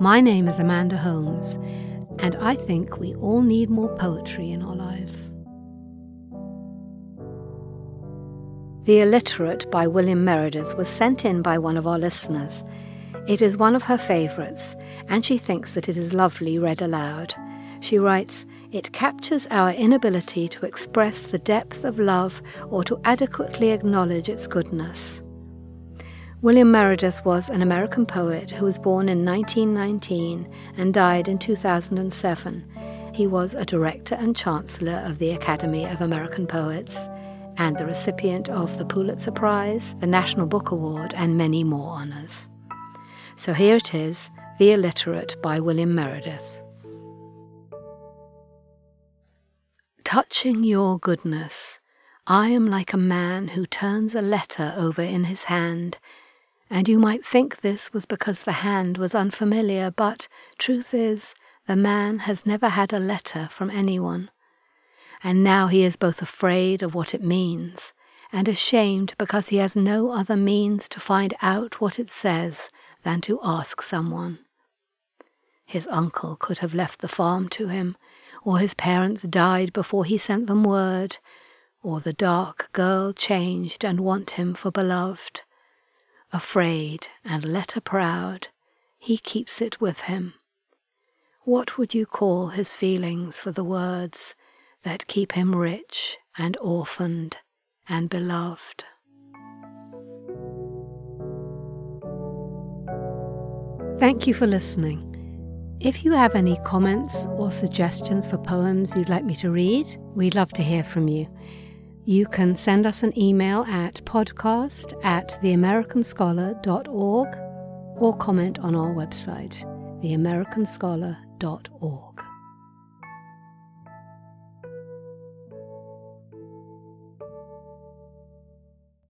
My name is Amanda Holmes, and I think we all need more poetry in our lives. The Illiterate by William Meredith was sent in by one of our listeners. It is one of her favourites, and she thinks that it is lovely read aloud. She writes, It captures our inability to express the depth of love or to adequately acknowledge its goodness. William Meredith was an American poet who was born in 1919 and died in 2007. He was a director and chancellor of the Academy of American Poets and the recipient of the Pulitzer Prize, the National Book Award, and many more honours. So here it is The Illiterate by William Meredith. Touching your goodness, I am like a man who turns a letter over in his hand, and you might think this was because the hand was unfamiliar, but truth is, the man has never had a letter from anyone. And now he is both afraid of what it means and ashamed because he has no other means to find out what it says than to ask someone. His uncle could have left the farm to him, or his parents died before he sent them word, or the dark girl changed and want him for beloved. Afraid and letter proud, he keeps it with him. What would you call his feelings for the words that keep him rich and orphaned and beloved. Thank you for listening. If you have any comments or suggestions for poems you'd like me to read, we'd love to hear from you. You can send us an email at podcast at theamericanscholar.org or comment on our website, theamericanscholar.org.